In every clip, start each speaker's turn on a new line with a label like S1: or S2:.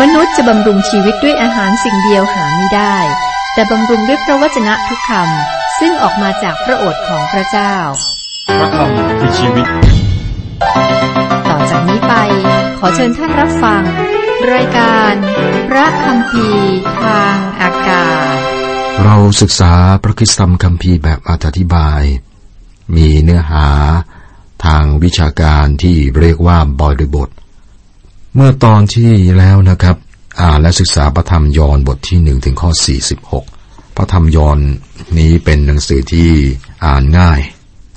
S1: มนุษย์จะบำรุงชีวิตด้วยอาหารสิ่งเดียวหาไม่ได้ แต่บำรุงด้วยพระวจนะทุกคำซึ่งออกมาจากพระโอษฐ์ของพระเจ้า
S2: พระคำคือชีวิต
S1: ต่อจากนี้ไป ขอเชิญท่านรับฟัง รายการ พระคำพีทางอากาศ
S3: เราศึกษาพระคริสตธรรมคัมภีร์แบบอธิบาย มีเนื้อหาทางวิชาการที่เรียกว่าบริบท เมื่อตอนที่แล้วนะครับ อ่านและศึกษาพระธรรมยอห์นบทที่หนึ่งถึงข้อ46พระธรรมยอห์นนี้เป็นหนังสือที่อ่านง่าย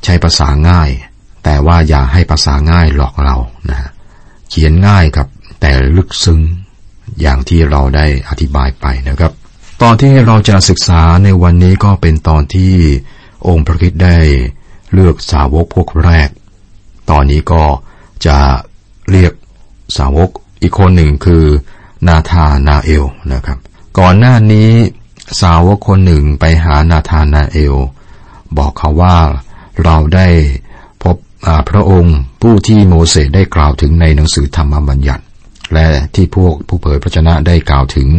S3: ใช้ภาษาง่าย แต่ว่าอย่าให้ภาษาง่ายหลอกเรานะเขียนง่ายครับ แต่ลึกซึ้งอย่างที่เราได้อธิบายไปนะครับ ตอนที่เราจะศึกษาในวันนี้ก็เป็นตอนที่องค์พระคริสต์ได้เลือกสาวกพวกแรก ตอนนี้ก็จะเรียก สาวกอีกคนหนึ่งคือนาธานาเอลนะครับ ก่อนหน้านี้สาวกคนหนึ่งไปหานาธานาเอล บอกเขาว่าเราได้พบพระองค์ผู้ที่โมเสสได้กล่าวถึงในหนังสือธรรมบัญญัติ และที่พวกผู้เผยพระชนะได้กล่าวถึง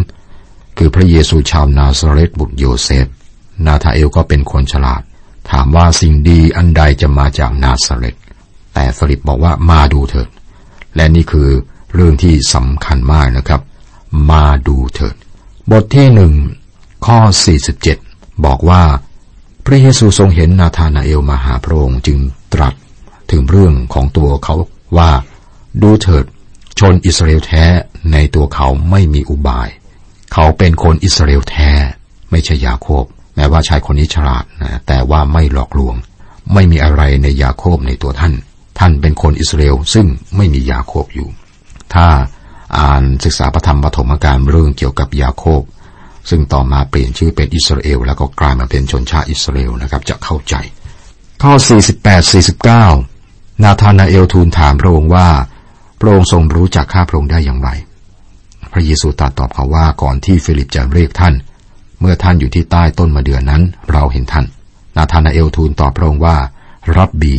S3: คือพระเยซูชาวนาซาเรตบุตรโยเซฟ นาธาเอลก็เป็นคนฉลาด ถามว่าสิ่งดีอันใดจะมาจากนาซาเรตแต่ฟลิปบอกว่ามาดูเถิด และนี่คือเรื่องที่สำคัญมากนะครับ มาดูเถิด บทที่หนึ่งข้อ 47 บอกว่า พระเยซูทรงเห็นนาธานาเอลมาหาพระองค์จึงตรัสถึงเรื่องของตัวเขาว่าดูเถิด ชนอิสราเอลแท้ในตัวเขาไม่มีอุบาย เขาเป็นคนอิสราเอลแท้ ไม่ใช่ยาโคบแม้ว่าชายคนนี้ฉลาดนะแต่ว่าไม่หลอกลวง ไม่มีอะไรในยาโคบในตัวท่าน ท่านเป็นคนอิสราเอลซึ่งไม่มียาโคบอยู่ ถ้าอ่านศึกษาพระธรรมปฐมกาลเรื่องเกี่ยวกับยาโคบ ซึ่งต่อมาเปลี่ยนชื่อเป็นอิสราเอล แล้วก็กลายมาเป็นชนชาติอิสราเอลนะครับจะเข้าใจ ข้อ 48 49 นาธานาเอลทูลถามพระองค์ว่าพระองค์ทรงรู้จักข้าพระองค์ได้อย่างไร พระเยซูตรัสตอบเขาว่าก่อนที่ฟิลิปจะเรียกท่าน เมื่อท่านอยู่ที่ใต้ต้นมะเดื่อนั้น เราเห็นท่าน นาธานาเอลทูลตอบพระองค์ว่า รับบี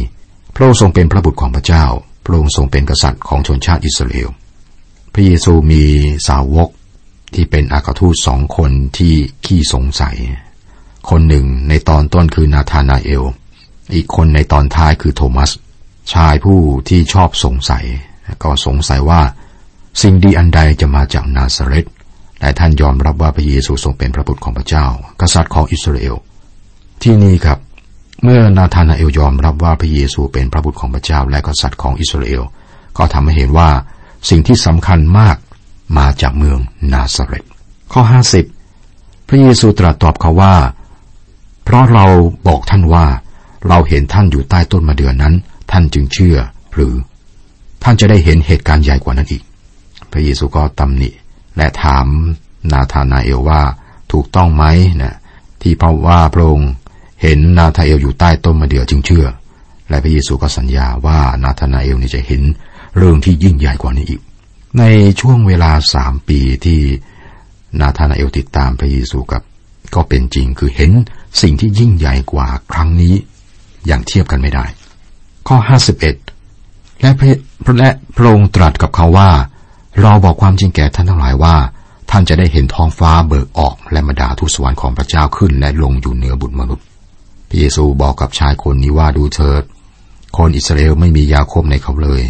S3: พระองค์ทรงเป็นพระบุตรของพระเจ้า พระองค์ทรงเป็นกษัตริย์ของชนชาติอิสราเอล พระเยซูมีสาวกที่เป็นอัครทูตสองคนที่ขี้สงสัย คนหนึ่งในตอนต้นคือนาธานาเอล อีกคนในตอนท้ายคือโทมัส ชายผู้ที่ชอบสงสัย ก็สงสัยว่า สิ่งดีอันใดจะมาจากนาซาเรตแต่ท่านยอมรับว่าพระเยซูทรงเป็นพระบุตรของพระเจ้า กษัตริย์ของอิสราเอล ที่นี่ครับ เมื่อนาธานาเอลยอมรับว่าพระเยซูเป็นพระบุตรของพระเจ้าและกษัตริย์ของอิสราเอล ก็ทำให้เห็นว่าสิ่งที่สำคัญมากมาจากเมืองนาซาเรตข้อ 50 พระเยซูตรัสตอบเขาว่า เพราะเราบอกท่านว่าเราเห็นท่านอยู่ใต้ต้นมะเดื่อนั้น ท่านจึงเชื่อ หรือ ท่านจะได้เห็นเหตุการณ์ใหญ่กว่านั้นอีก พระเยซูก็ตำหนิ และถามนาธานาเอลว่าถูกต้องไหมนะที่พระว่าพระองค์ เห็นนาธาเอลอยู่ใต้ต้นมะเดื่อจึงเชื่อ และพระเยซูก็สัญญาว่านาธานาเอลนี่จะเห็นเรื่องที่ยิ่งใหญ่กว่านี้อีก ในช่วงเวลาสามปีที่นาธานาเอลติดตามพระเยซูกับ ก็เป็นจริงคือเห็นสิ่งที่ยิ่งใหญ่กว่าครั้งนี้ อย่างเทียบกันไม่ได้ ข้อ51และพระและพระองค์ตรัสกับเขาว่า เราบอกความจริงแก่ท่านทั้งหลายว่า ท่านจะได้เห็นท้องฟ้าเบิกออกและบรรดาทูตสวรรค์ของพระเจ้าขึ้นและลงอยู่เหนือบุตรมนุษย์ พระเยซูบอกกับชายคนนี้ว่าดูเถิด คนอิสราเอลไม่มียาโคบในเขาเลย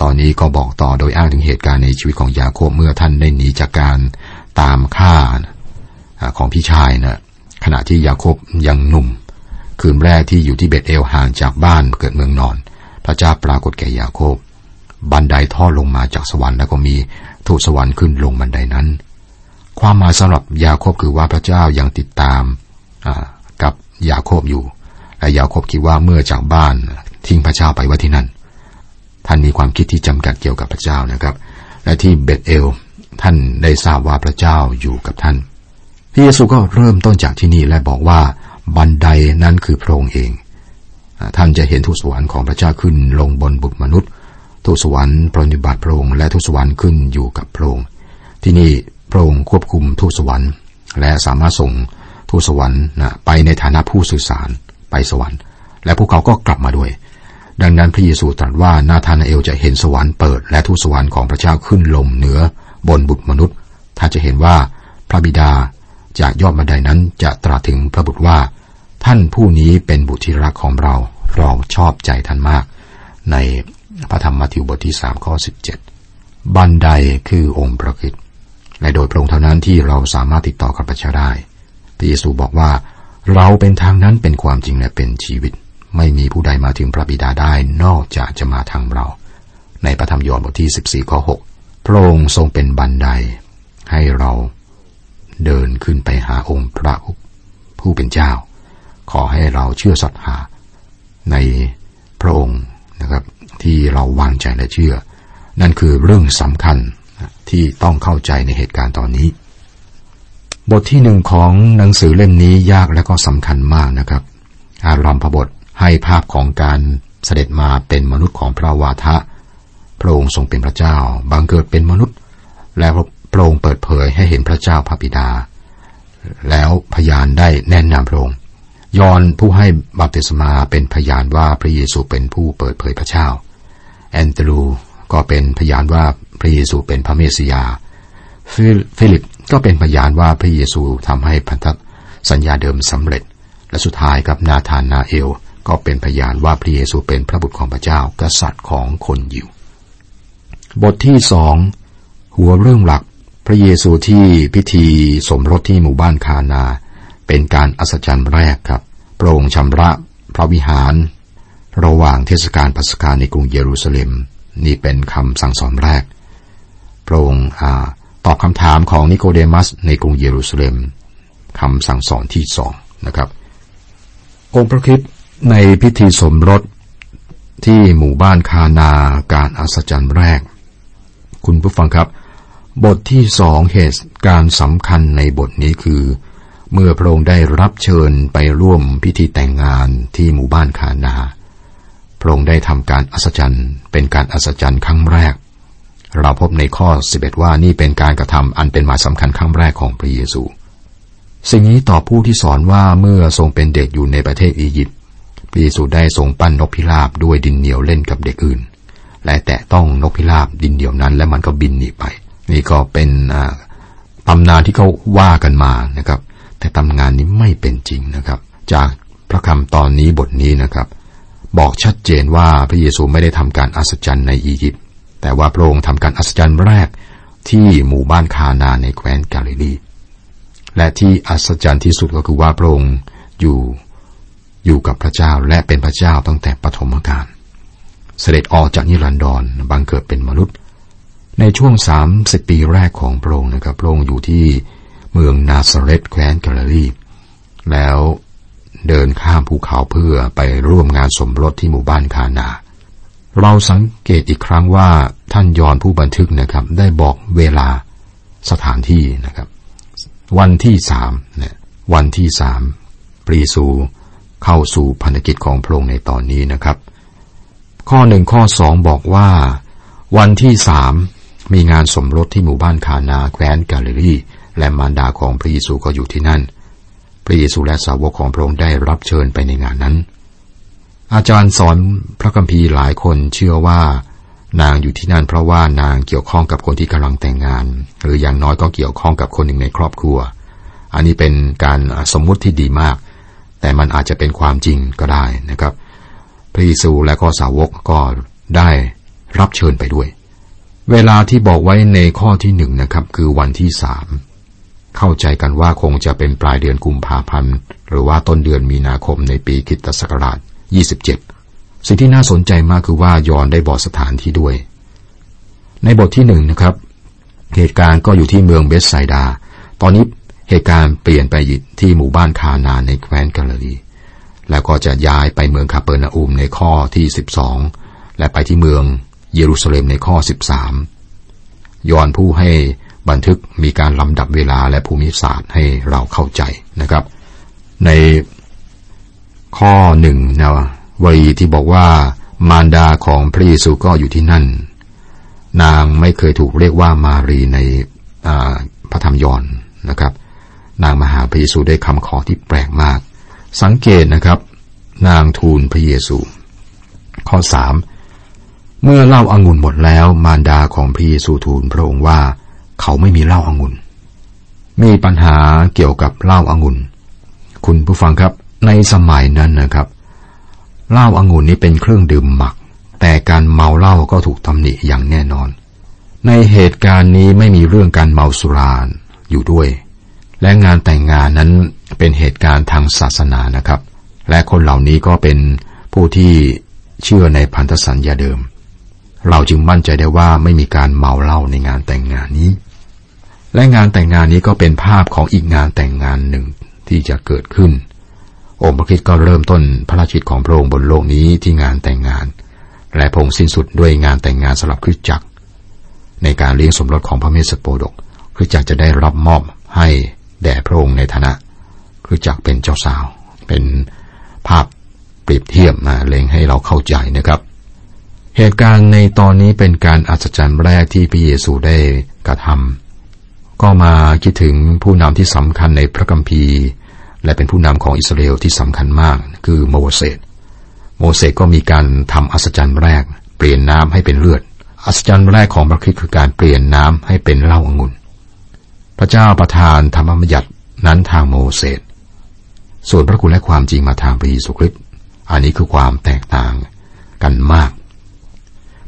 S3: ตอนนี้ก็บอกต่อโดยอ้างถึงเหตุการณ์ในชีวิตของยาโคบเมื่อท่านได้หนีจากการตามฆ่าของพี่ชายนะขณะที่ยาโคบยังหนุ่ม คืนแรกที่อยู่ที่เบตเอลห่างจากบ้านเกิดเมืองนอน พระเจ้าปรากฏแก่ยาโคบ บันไดท่อลงมาจากสวรรค์แล้วก็มีทูตสวรรค์ขึ้นลงบันไดนั้น ความหมายสำหรับยาโคบคือว่าพระเจ้ายังติดตาม ยาโคบอยู่ และยาโคบคิดว่าเมื่อจากบ้านทิ้งพระเจ้าไปไว้ที่นั่น ท่านมีความคิดที่จำกัดเกี่ยวกับพระเจ้านะครับ และที่เบตเอล ท่านได้ทราบว่าพระเจ้าอยู่กับท่านพระเยซูก็เริ่มต้นจากที่นี่และบอกว่าบันไดนั้นคือพระองค์เอง ท่านจะเห็นทูตสวรรค์ของพระเจ้าขึ้นลงบนบุตรมนุษย์ทูตสวรรค์ปรนิบัติพระองค์และทูตสวรรค์ขึ้นอยู่กับพระองค์ที่นี่พระองค์ควบคุมทูตสวรรค์ และสามารถส่ง ทูตสวรรค์นะไปในฐานะผู้สื่อสารไปสวรรค์ และพวกเขาก็กลับมาด้วย ดังนั้นพระเยซูตรัสว่านาธานาเอลจะเห็นสวรรค์เปิด และทูตสวรรค์ของพระเจ้าขึ้นลงเหนือบนบุตรมนุษย์ถ้านจะเห็นว่าพระบิดาจากยอดบันไดนั้นจะตรัสถึงพระบุตรว่า ท่านผู้นี้เป็นบุตรที่รักของเราเราชอบใจท่านมาก ในพระธรรมมัทธิวบทที่สามข้อสิบเจ็ดบันไดคือองค์พระคิดและโดยพระองค์เท่านั้นที่เราสามารถติดต่อกับพระเจ้าได้ พระเยซูบอกว่า เราเป็นทางนั้นเป็นความจริงและเป็นชีวิต ไม่มีผู้ใดมาถึงพระบิดาได้นอกจากจะมาทางเรา ในพระธรรมยอห์นบทที่ 14ข้อ6พระองค์ทรงเป็นบันได ให้เราเดินขึ้นไปหาองค์พระผู้เป็นเจ้า ขอให้เราเชื่อศรัทธาในพระองค์นะครับที่เราวางใจและเชื่อ นั่นคือเรื่องสำคัญที่ต้องเข้าใจในเหตุการณ์ตอนนี้ บทที่หนึ่งของหนังสือเล่มนี้ยากและก็สำคัญมากนะครับ อารัมพบทให้ภาพของการเสด็จมาเป็นมนุษย์ของพระวาทะ พระองค์ทรงเป็นพระเจ้าบังเกิดเป็นมนุษย์ แล้วพระองค์เปิดเผยให้เห็นพระเจ้าพระบิดา แล้วพยานได้แน่นำพระองค์ยอนผู้ให้บัพติศมาเป็นพยานว่าพระเยซูเป็นผู้เปิดเผยพระเจ้า แอนตรูก็เป็นพยานว่าพระเยซูเป็นพระเมสสิยา ฟิลิปก็เป็นพยานว่าพระเยซูทำให้พันธสัญญาเดิมสำเร็จ และสุดท้ายกับนาธานนาเอล ก็เป็นพยานว่าพระเยซูเป็นพระบุตรของพระเจ้ากษัตริย์ของคนยิว บทที่สองหัวเรื่องหลักพระเยซูที่พิธีสมรสที่หมู่บ้านคานา เป็นการอัศจรรย์แรกครับพระองค์ชำระพระวิหาร ระหว่างเทศกาลปัสกาในกรุงเยรูซาเล็ม นี่เป็นคำสั่งสอนแรกพระองค์ ตอบคำถามของนิโคเดมัสในกรุงเยรูซาเล็มคำสั่งสอนที่สองนะครับ องค์พระคิดในพิธีสมรสที่หมู่บ้านคานาการอัศจรรย์แรก คุณผู้ฟังครับ บทที่สองเหตุการสำคัญในบทนี้คือ เมื่อพระองค์ได้รับเชิญไปร่วมพิธีแต่งงานที่หมู่บ้านคานา พระองค์ได้ทำการอัศจรรย์เป็นการอัศจรรย์ครั้งแรก เราพบในข้อ 11 ว่านี่เป็นการกระทำอันเป็นหมายสำคัญครั้งแรกของพระเยซู สิ่งนี้ต่อผู้ที่สอนว่าเมื่อทรงเป็นเด็กอยู่ในประเทศอียิปต์พระเยซูได้ทรงปั้นนกพิราบด้วยดินเหนียวเล่นกับเด็กอื่น และแตะต้องนกพิราบดินเดียวนั้น และมันก็บินหนีไป นี่ก็เป็นตำนานที่เขาว่ากันมานะครับ แต่ตำนานนี้ไม่เป็นจริงนะครับ จากพระคำตอนนี้บทนี้นะครับ บอกชัดเจนว่าพระเยซูไม่ได้ทำการอัศจรรย์ในอียิปต์ แต่ว่าพระองค์ทำการอัศจรรย์แรกที่หมู่บ้านคานาในแคว้นกาลิลี และที่อัศจรรย์ที่สุดก็คือว่าพระองค์อยู่อยู่กับพระเจ้าและเป็นพระเจ้าตั้งแต่ปฐมกาล เสด็จออกจากนิรันดรบังเกิดเป็นมนุษย์ ในช่วงสามสิบปีแรกของพระองค์นะครับพระองค์อยู่ที่เมืองนาซาเรตแคว้นกาลิลี แล้วเดินข้ามภูเขาเพื่อไปร่วมงานสมรสที่หมู่บ้านคานา เราสังเกตอีกครั้งว่าท่านยอนผู้บันทึกนะครับ ได้บอกเวลาสถานที่นะครับ วันที่สามเนี่ยวันที่สามปรีสูเข้าสู่พันธกิจของพระองค์ในตอนนี้นะครับ ข้อหนึ่งข้อสองบอกว่า วันที่สามมีงานสมรสที่หมู่บ้านคานาแคว้นกาลิลีและมารดาของพระเยซูก็อยู่ที่นั่น พระเยซูและสาวกของพระองค์ได้รับเชิญไปในงานนั้น อาจารย์สอนพระคัมภีร์หลายคนเชื่อว่า นางอยู่ที่นั่นเพราะว่านางเกี่ยวข้องกับคนที่กำลังแต่งงาน หรืออย่างน้อยก็เกี่ยวข้องกับคนหนึ่งในครอบครัว อันนี้เป็นการสมมุติที่ดีมาก แต่มันอาจจะเป็นความจริงก็ได้นะครับ พระเยซูและก็สาวกก็ได้รับเชิญไปด้วย เวลาที่บอกไว้ในข้อที่หนึ่งนะครับ คือวันที่สามเข้าใจกันว่าคงจะเป็นปลายเดือนกุมภาพันธ์หรือว่าต้นเดือนมีนาคมในปีคิตศักราช 27 สิ่งที่น่าสนใจมากคือว่ายอนได้บอกสถานที่ด้วย ในบทที่หนึ่งนะครับ เหตุการณ์ก็อยู่ที่เมืองเบสไซดา ตอนนี้เหตุการณ์เปลี่ยนไปที่หมู่บ้านคานานในแคว้นกาลลีแล้วก็จะย้ายไปเมืองคาเปอร์นาอุมในข้อที่ 12 และไปที่เมืองเยรูซาเล็มในข้อ 13 ยอนผู้ให้บันทึกมีการลำดับเวลาและภูมิศาสตร์ให้เราเข้าใจนะครับ ใน ข้อหนึ่งนะวรีที่บอกว่ามารดาของพระเยซูก็อยู่ที่นั่น นางไม่เคยถูกเรียกว่ามารีในพระธรรมยอนนะครับ นางมาหาพระเยซูได้คำขอที่แปลกมาก สังเกตนะครับ นางทูลพระเยซู ข้อสามเมื่อเล่าอางุ่นหมดแล้ว มารดาของพระเยซูทูลพระองค์ว่า เขาไม่มีเหล้าอางุ่นมีปัญหาเกี่ยวกับเหล้าอางุ่น คุณผู้ฟังครับ ในสมัยนั้นนะครับเหล้าอางุ่นนี้เป็นเครื่องดื่มหมัก แต่การเมาเหล้าก็ถูกตำหนิอย่างแน่นอน ในเหตุการณ์นี้ไม่มีเรื่องการเมาสุรานอยู่ด้วย และงานแต่งงานนั้นเป็นเหตุการณ์ทางศาสนานะครับ และคนเหล่านี้ก็เป็นผู้ที่เชื่อในพันธสัญญาเดิม เราจึงมั่นใจได้ว่าไม่มีการเมาเหล้าในงานแต่งงานนี้ และงานแต่งงานนี้ก็เป็นภาพของอีกงานแต่งงานหนึ่งที่จะเกิดขึ้น องค์พระคิดก็เริ่มต้นพระราชิตของพระองค์บนโลกนี้ที่งานแต่งงาน และพระองค์สิ้นสุดด้วยงานแต่งงานสำหรับคริสตจักร ในการเลี้ยงสมรสของพระเมสสโปดกคริสตจักรจะได้รับมอบให้แด่พระองค์ในฐานะคริสตจักรเป็นเจ้าสาว เป็นภาพเปรียบเทียบมาเล็งให้เราเข้าใจนะครับเหตุการณ์ในตอนนี้เป็นการอัศจรรย์แรกที่พระเยซูได้กระทำก็มาคิดถึงผู้นำที่สำคัญในพระคัมภีร์ และเป็นผู้นำของอิสราเอลที่สำคัญมาก คือโมเสส โมเสสก็มีการทำอัศจรรย์แรก เปลี่ยนน้ำให้เป็นเลือด อัศจรรย์แรกของพระคริสต์คือการเปลี่ยนน้ำให้เป็นเหล้าองุ่น พระเจ้าประทานธรรมบัญญัตินั้นทางโมเสส ส่วนพระคุณและความจริงมาทางพระเยซูคริสต์ อันนี้คือความแตกต่างกันมาก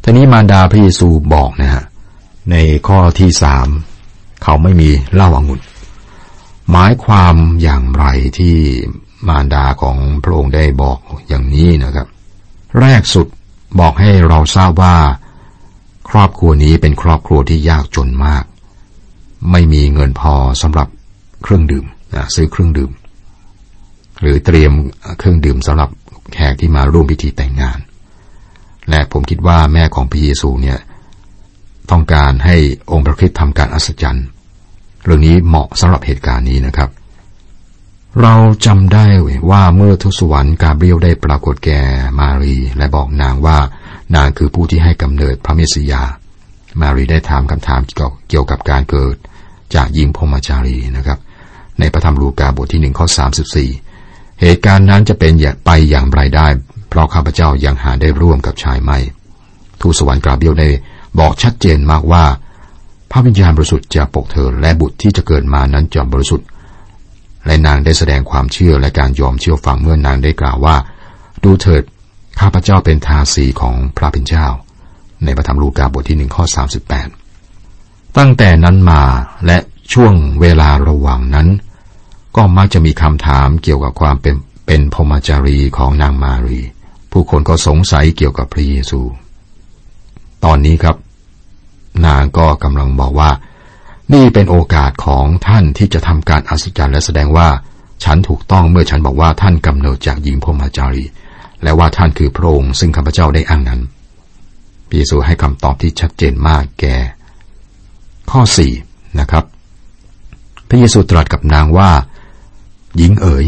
S3: ทีนี้มารดาพระเยซูบอกนะฮะในข้อที่สามเขาไม่มีเหล้าอางุ่น หมายความอย่างไรที่มารดาของพระองค์ได้บอกอย่างนี้นะครับ แรกสุดบอกให้เราทราบว่า ครอบครัวนี้เป็นครอบครัวที่ยากจนมาก ไม่มีเงินพอสำหรับเครื่องดื่มนะซื้อเครื่องดื่ม หรือเตรียมเครื่องดื่มสำหรับแขกที่มาร่วมพิธีแต่งงาน และผมคิดว่าแม่ของพระเยซูเนี่ย ต้องการให้องค์พระคริสต์ทำการอัศจรรย์ เรื่องนี้เหมาะสำหรับเหตุการณ์นี้นะครับ เราจำได้ว่าเมื่อทูตสวรรค์กาเบรียลได้ปรากฏแก่มารีและบอกนางว่านางคือผู้ที่ให้กำเนิดพระเมสสิยา มารีได้ถามคำถามเกี่ยวกับการเกิดจากยิงพมจารีนะครับ ในพระธรรมลูกาบทที่หนึ่งข้อสามสิบสี่เหตุการณ์นั้นจะเป็นไปอย่างไรได้ เพราะข้าพเจ้ายังหาได้ร่วมกับชายไม่ ทูตสวรรค์กราเบียวได้บอกชัดเจนมากว่า พระวิญญาณบริสุทธิ์จะปกเธอและบุตรที่จะเกิดมานั้นจะบริสุทธิ์ และนางได้แสดงความเชื่อและการยอมเชื่อฟังเมื่อนางได้กล่าวว่า ดูเถิดข้าพเจ้าเป็นทาสีของพระพิญเจ้า ในพระธรรมลูกาบทที่หนึ่งข้อสาสิบแปดตั้งแต่นั้นมาและช่วงเวลาระหว่างนั้น ก็มักจะมีคำถามเกี่ยวกับความเป็นเป็นพมจารีของนางมารี ผู้คนก็สงสัยเกี่ยวกับพระเยซู ตอนนี้ครับ นางก็กำลังบอกว่า นี่เป็นโอกาสของท่านที่จะทำการอัศจรรย์และแสดงว่า ฉันถูกต้องเมื่อฉันบอกว่าท่านกำเนิดจากหญิงพมจารี และว่าท่านคือพระองค์ซึ่งข้าพเจ้าได้อ้างนั้นพระเยซูให้คำตอบที่ชัดเจนมากแก่ ข้อสี่นะครับ พระเยซูตรัสกับนางว่า หญิงเอ๋ย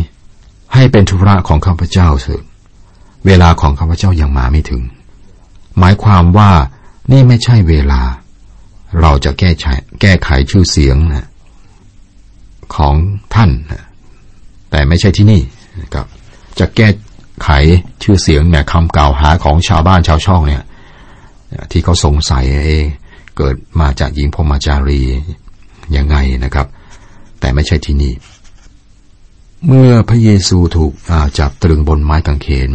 S3: ให้เป็นธุระของข้าพเจ้าเถิดเวลาของข้าพเจ้ายังมาไม่ถึง หมายความว่านี่ไม่ใช่เวลา เราจะแก้ไขแก้ไขชื่อเสียงนะของท่านนะแต่ไม่ใช่ที่นี่นะครับ จะแก้ไขชื่อเสียงเนี่ยคำกล่าวหาของชาวบ้านชาวช่องเนี่ย ที่เขาสงสัยเอเกิดมาจากหญิงพมจารียังไงนะครับ แต่ไม่ใช่ที่นี่ เมื่อพระเยซูถูกจับตรึงบนไม้กางเขน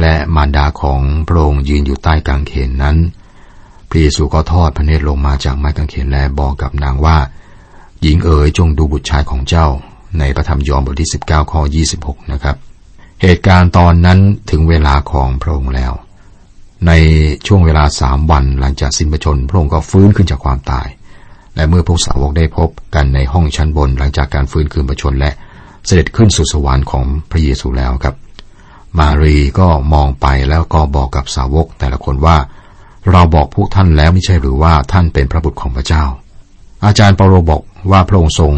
S3: และมารดาของพระองค์ยืนอยู่ใต้กางเขนนั้น พระเยซูก็ทอดพระเนตรลงมาจากไม้กางเขนและบอกกับนางว่า หญิงเอ๋ยจงดูบุตรชายของเจ้า ในพระธรรมยอห์นบทที่ 19 ข้อ 26 นะครับ เหตุการณ์ตอนนั้นถึงเวลาของพระองค์แล้ว ในช่วงเวลาสามวันหลังจากสิ้นพระชนพระองค์ก็ฟื้นขึ้นจากความตาย และเมื่อพวกสาวกได้พบกันในห้องชั้นบนหลังจากการฟื้นคืนพระชนและเสด็จขึ้นสู่สวรรค์ของพระเยซูแล้วครับ มารีก็มองไปแล้วก็บอกกับสาวกแต่ละคนว่า เราบอกพวกท่านแล้วไม่ใช่หรือว่าท่านเป็นพระบุตรของพระเจ้า อาจารย์เปาโลบอกว่าพระองค์ทรง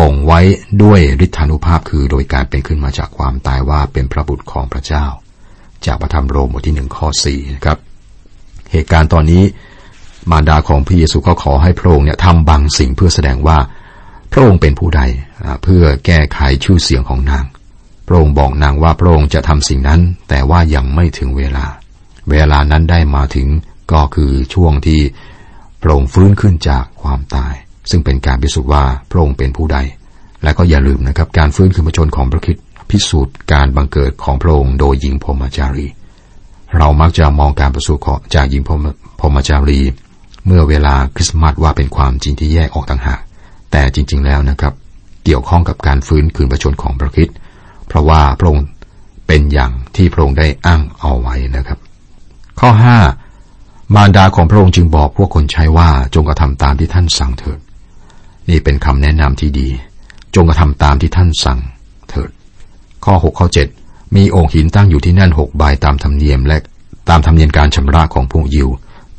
S3: บ่งไว้ด้วยฤทธานุภาพคือโดยการเป็นขึ้นมาจากความตายว่าเป็นพระบุตรของพระเจ้า จากพระธรรมโรมบทที่หนึ่งข้อสี่นะครับ เหตุการณ์ตอนนี้มารดาของพระเยซูก็ขอให้พระองค์เนี่ยทำบางสิ่งเพื่อแสดงว่าพระองค์เป็นผู้ใดเพื่อแก้ไขชื่อเสียงของนาง พระองค์บอกนางว่าพระองค์จะทำสิ่งนั้น แต่ว่ายังไม่ถึงเวลา เวลานั้นได้มาถึง ก็คือช่วงที่พระองค์ฟื้นขึ้นจากความตาย
S4: ซึ่งเป็นการพิสูจน์ว่าพระองค์เป็นผู้ใด และก็อย่าลืมนะครับการฟื้นคืนพระชนของพระคิดพิสูจน์การบังเกิดของพระองค์โดยหญิงพรมจารี เรามักจะมองการประสูติจากหญิงพรหมจารี เมื่อเวลาคริสต์มาสว่าเป็นความจริงที่แยกออกต่างหากแต่จริง ๆ แล้วนะครับ เกี่ยวข้องกับการฟื้นคืนพระชนของพระคิดเพราะว่าพระองค์เป็นอย่างที่พระองค์ได้อ้างเอาไว้นะครับ ข้อห้า มารดาของพระองค์จึงบอกพวกคนใช้ว่าจงกระทำตามที่ท่านสั่งเถิด นี่เป็นคำแนะนำที่ดี จงกระทำตามที่ท่านสั่งเถิด ข้อหกข้อเจ็ดมีองค์หินตั้งอยู่ที่นั่นหกใบตามธรรมเนียมและตามธรรมเนียมการชำระของพวกยิว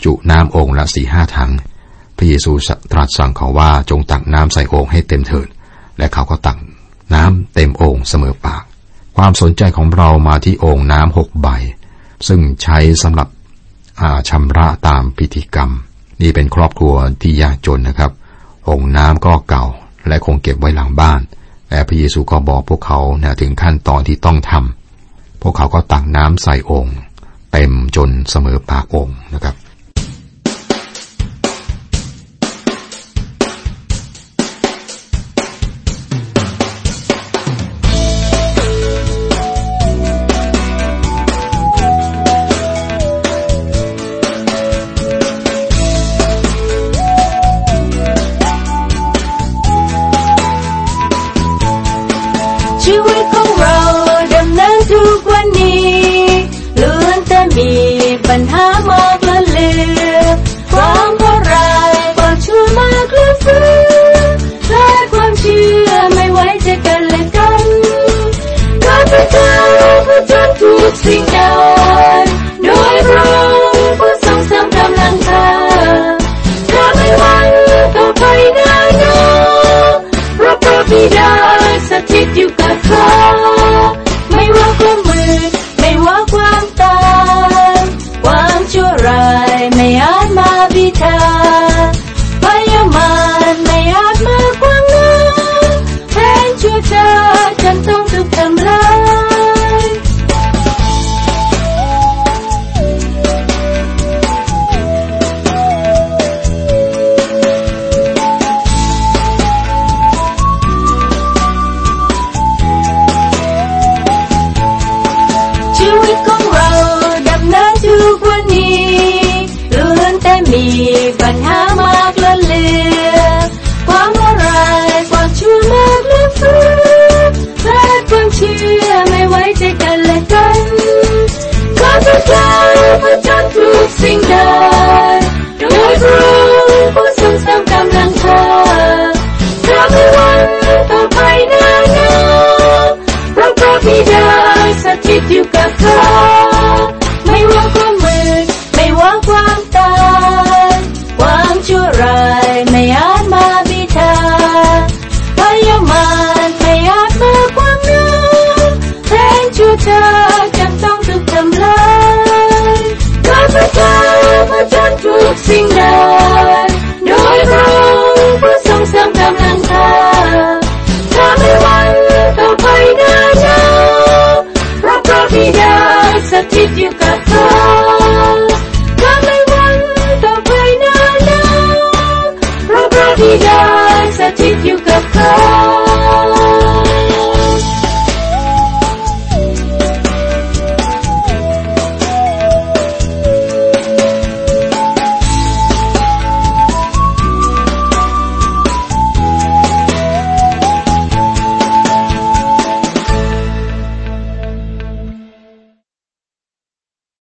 S4: จุน้ำองค์ละสี่ห้าถัง พระเยซูตรัสสั่งเขาว่าจงตักน้ำใส่องค์ให้เต็มเถิด และเขาก็ตักน้ำเต็มองค์เสมอปาก ความสนใจของเรามาที่องค์น้ำหกใบ ซึ่งใช้สำหรับ ชำระตามพิธีกรรม นี่เป็นครอบครัวที่ยากจนนะครับองน้ำก็เก่าและคงเก็บไว้หลังบ้าน แต่พระเยซูก็บอกพวกเขานะถึงขั้นตอนที่ต้องทำพวกเขาก็ตักน้ำใส่องค์ เต็มจนเสมอปากองค์นะครับ Happy